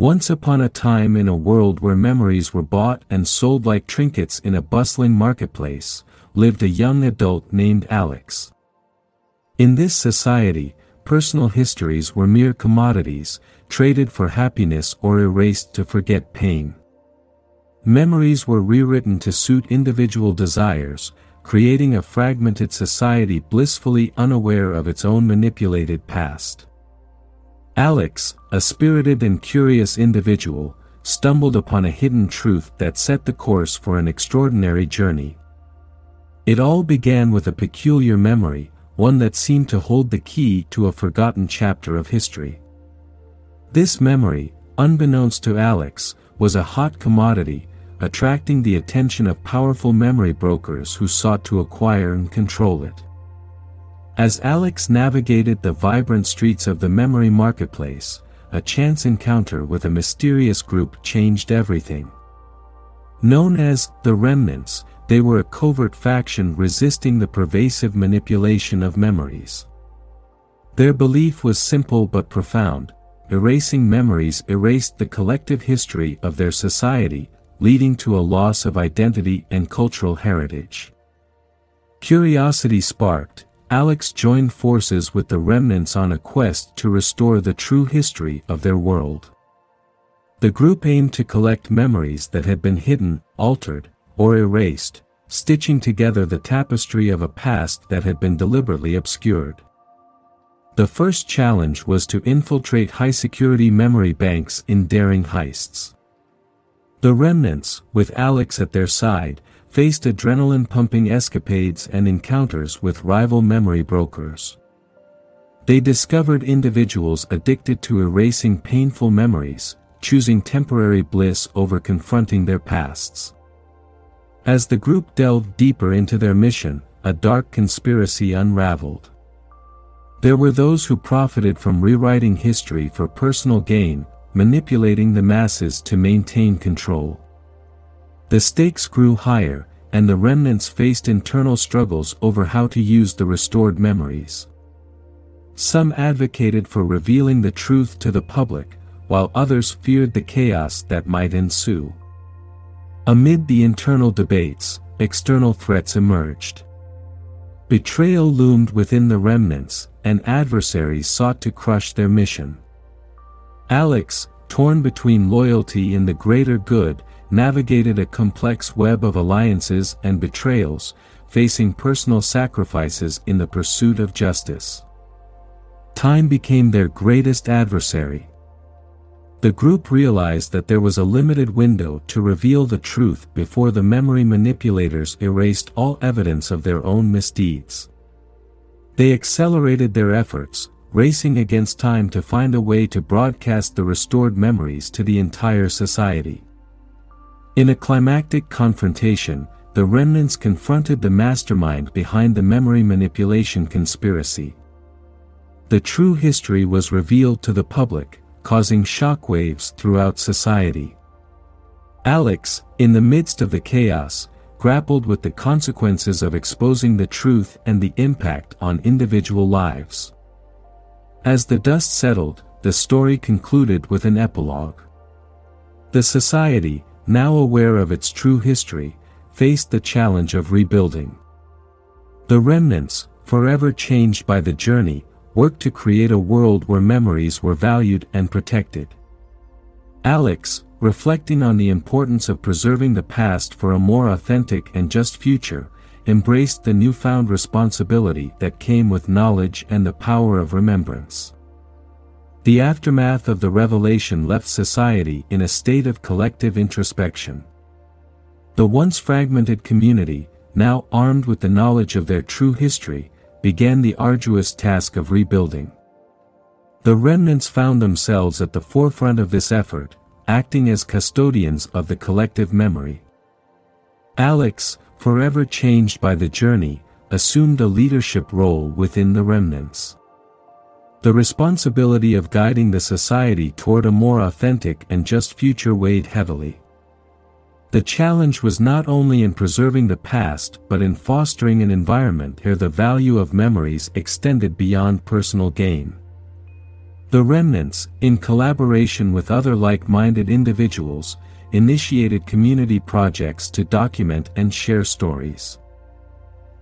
Once upon a time in a world where memories were bought and sold like trinkets in a bustling marketplace, lived a young adult named Alex. In this society, personal histories were mere commodities, traded for happiness or erased to forget pain. Memories were rewritten to suit individual desires, creating a fragmented society blissfully unaware of its own manipulated past. Alex, a spirited and curious individual, stumbled upon a hidden truth that set the course for an extraordinary journey. It all began with a peculiar memory, one that seemed to hold the key to a forgotten chapter of history. This memory, unbeknownst to Alex, was a hot commodity, attracting the attention of powerful memory brokers who sought to acquire and control it. As Alex navigated the vibrant streets of the memory marketplace, a chance encounter with a mysterious group changed everything. Known as the Remnants, they were a covert faction resisting the pervasive manipulation of memories. Their belief was simple but profound, erasing memories erased the collective history of their society, leading to a loss of identity and cultural heritage. Curiosity sparked, Alex joined forces with the remnants on a quest to restore the true history of their world. The group aimed to collect memories that had been hidden, altered, or erased, stitching together the tapestry of a past that had been deliberately obscured. The first challenge was to infiltrate high-security memory banks in daring heists. The remnants, with Alex at their side, faced adrenaline-pumping escapades and encounters with rival memory brokers. They discovered individuals addicted to erasing painful memories, choosing temporary bliss over confronting their pasts. As the group delved deeper into their mission, a dark conspiracy unraveled. There were those who profited from rewriting history for personal gain, manipulating the masses to maintain control. The stakes grew higher, and the remnants faced internal struggles over how to use the restored memories. Some advocated for revealing the truth to the public, while others feared the chaos that might ensue. Amid the internal debates, external threats emerged. Betrayal loomed within the remnants, and adversaries sought to crush their mission. Alex, torn between loyalty and the greater good, navigated a complex web of alliances and betrayals, facing personal sacrifices in the pursuit of justice. Time became their greatest adversary. The group realized that there was a limited window to reveal the truth before the memory manipulators erased all evidence of their own misdeeds. They accelerated their efforts, racing against time to find a way to broadcast the restored memories to the entire society. In a climactic confrontation, the remnants confronted the mastermind behind the memory manipulation conspiracy. The true history was revealed to the public, causing shockwaves throughout society. Alex, in the midst of the chaos, grappled with the consequences of exposing the truth and the impact on individual lives. As the dust settled, the story concluded with an epilogue. The society, now aware of its true history, faced the challenge of rebuilding. The remnants, forever changed by the journey, worked to create a world where memories were valued and protected. Alex, reflecting on the importance of preserving the past for a more authentic and just future, embraced the newfound responsibility that came with knowledge and the power of remembrance. The aftermath of the revelation left society in a state of collective introspection. The once fragmented community, now armed with the knowledge of their true history, began the arduous task of rebuilding. The remnants found themselves at the forefront of this effort, acting as custodians of the collective memory. Alex, forever changed by the journey, assumed a leadership role within the remnants. The responsibility of guiding the society toward a more authentic and just future weighed heavily. The challenge was not only in preserving the past but in fostering an environment where the value of memories extended beyond personal gain. The remnants, in collaboration with other like-minded individuals, initiated community projects to document and share stories.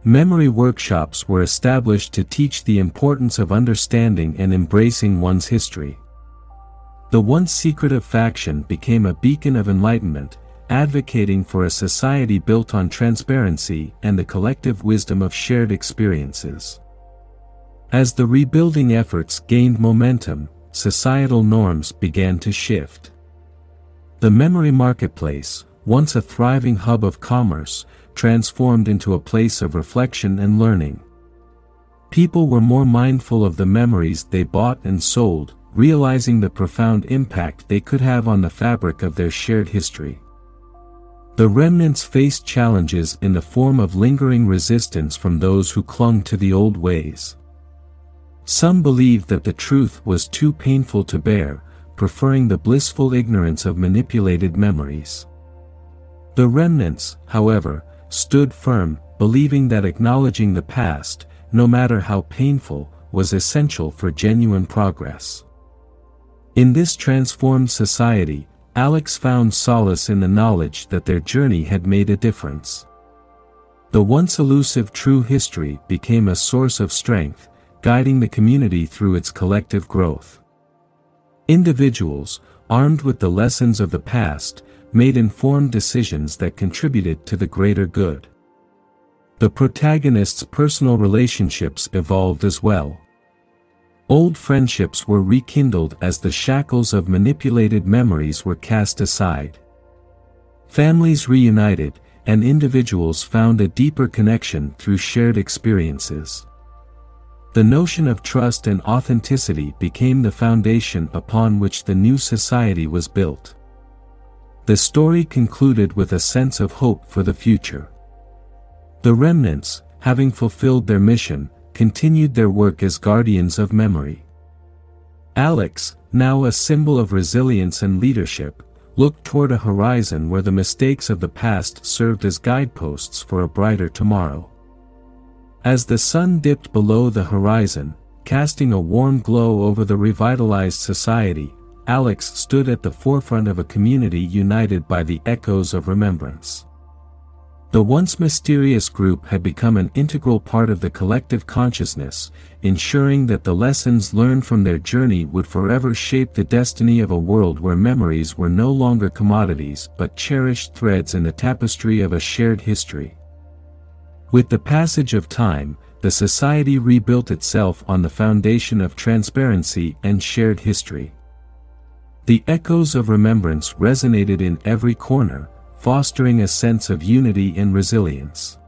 Memory workshops were established to teach the importance of understanding and embracing one's history. The once secretive faction became a beacon of enlightenment, advocating for a society built on transparency and the collective wisdom of shared experiences. As the rebuilding efforts gained momentum, societal norms began to shift. The memory marketplace, once a thriving hub of commerce, transformed into a place of reflection and learning. People were more mindful of the memories they bought and sold, realizing the profound impact they could have on the fabric of their shared history. The remnants faced challenges in the form of lingering resistance from those who clung to the old ways. Some believed that the truth was too painful to bear, preferring the blissful ignorance of manipulated memories. The remnants, however, stood firm, believing that acknowledging the past, no matter how painful, was essential for genuine progress. In this transformed society, Alex found solace in the knowledge that their journey had made a difference. The once elusive true history became a source of strength, guiding the community through its collective growth. Individuals, armed with the lessons of the past, made informed decisions that contributed to the greater good. The protagonist's personal relationships evolved as well. Old friendships were rekindled as the shackles of manipulated memories were cast aside. Families reunited, and individuals found a deeper connection through shared experiences. The notion of trust and authenticity became the foundation upon which the new society was built. The story concluded with a sense of hope for the future. The remnants, having fulfilled their mission, continued their work as guardians of memory. Alex, now a symbol of resilience and leadership, looked toward a horizon where the mistakes of the past served as guideposts for a brighter tomorrow. As the sun dipped below the horizon, casting a warm glow over the revitalized society, Alex stood at the forefront of a community united by the echoes of remembrance. The once mysterious group had become an integral part of the collective consciousness, ensuring that the lessons learned from their journey would forever shape the destiny of a world where memories were no longer commodities but cherished threads in the tapestry of a shared history. With the passage of time, the society rebuilt itself on the foundation of transparency and shared history. The echoes of remembrance resonated in every corner, fostering a sense of unity and resilience.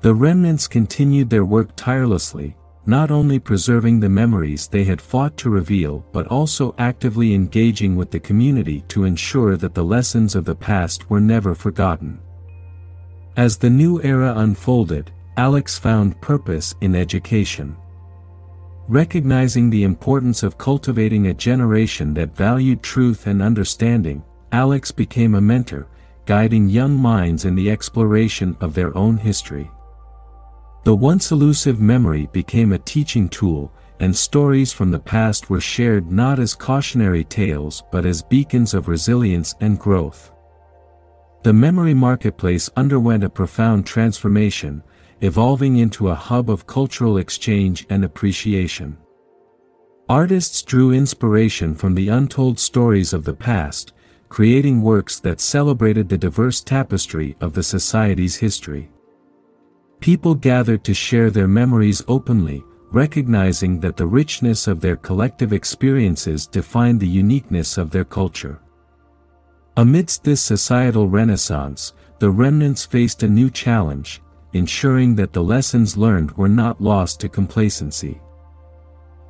The remnants continued their work tirelessly, not only preserving the memories they had fought to reveal but also actively engaging with the community to ensure that the lessons of the past were never forgotten. As the new era unfolded, Alex found purpose in education. Recognizing the importance of cultivating a generation that valued truth and understanding, Alex became a mentor, guiding young minds in the exploration of their own history. The once elusive memory became a teaching tool, and stories from the past were shared not as cautionary tales but as beacons of resilience and growth. The memory marketplace underwent a profound transformation, evolving into a hub of cultural exchange and appreciation. Artists drew inspiration from the untold stories of the past, creating works that celebrated the diverse tapestry of the society's history. People gathered to share their memories openly, recognizing that the richness of their collective experiences defined the uniqueness of their culture. Amidst this societal renaissance, the remnants faced a new challenge, ensuring that the lessons learned were not lost to complacency.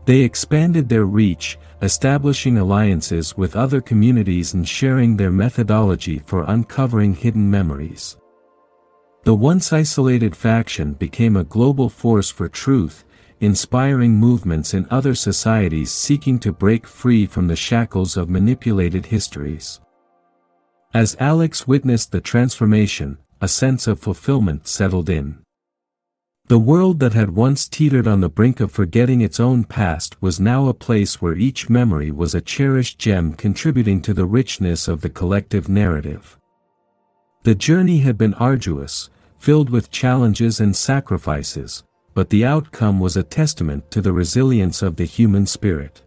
They expanded their reach, establishing alliances with other communities and sharing their methodology for uncovering hidden memories. The once isolated faction became a global force for truth, inspiring movements in other societies seeking to break free from the shackles of manipulated histories. As Alex witnessed the transformation, a sense of fulfillment settled in. The world that had once teetered on the brink of forgetting its own past was now a place where each memory was a cherished gem contributing to the richness of the collective narrative. The journey had been arduous, filled with challenges and sacrifices, but the outcome was a testament to the resilience of the human spirit.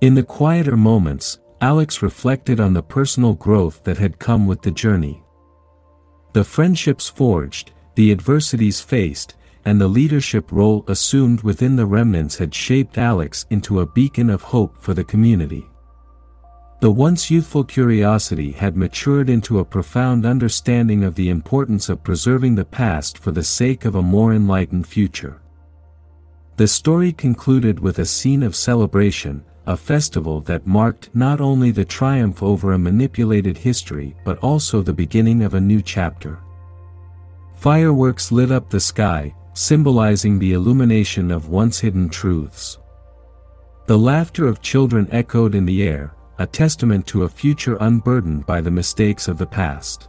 In the quieter moments, Alex reflected on the personal growth that had come with the journey. The friendships forged, the adversities faced, and the leadership role assumed within the remnants had shaped Alex into a beacon of hope for the community. The once youthful curiosity had matured into a profound understanding of the importance of preserving the past for the sake of a more enlightened future. The story concluded with a scene of celebration, a festival that marked not only the triumph over a manipulated history but also the beginning of a new chapter. Fireworks lit up the sky, symbolizing the illumination of once hidden truths. The laughter of children echoed in the air, a testament to a future unburdened by the mistakes of the past.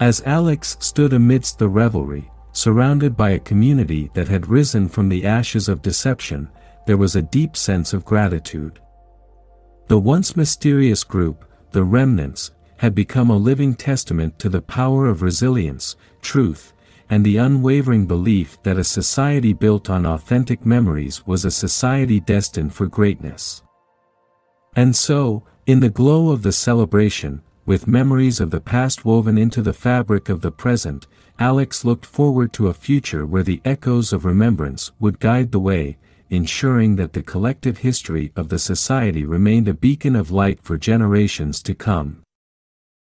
As Alex stood amidst the revelry, surrounded by a community that had risen from the ashes of deception, there was a deep sense of gratitude. The once mysterious group, the remnants, had become a living testament to the power of resilience, truth, and the unwavering belief that a society built on authentic memories was a society destined for greatness. And so, in the glow of the celebration, with memories of the past woven into the fabric of the present, Alex looked forward to a future where the echoes of remembrance would guide the way, ensuring that the collective history of the society remained a beacon of light for generations to come.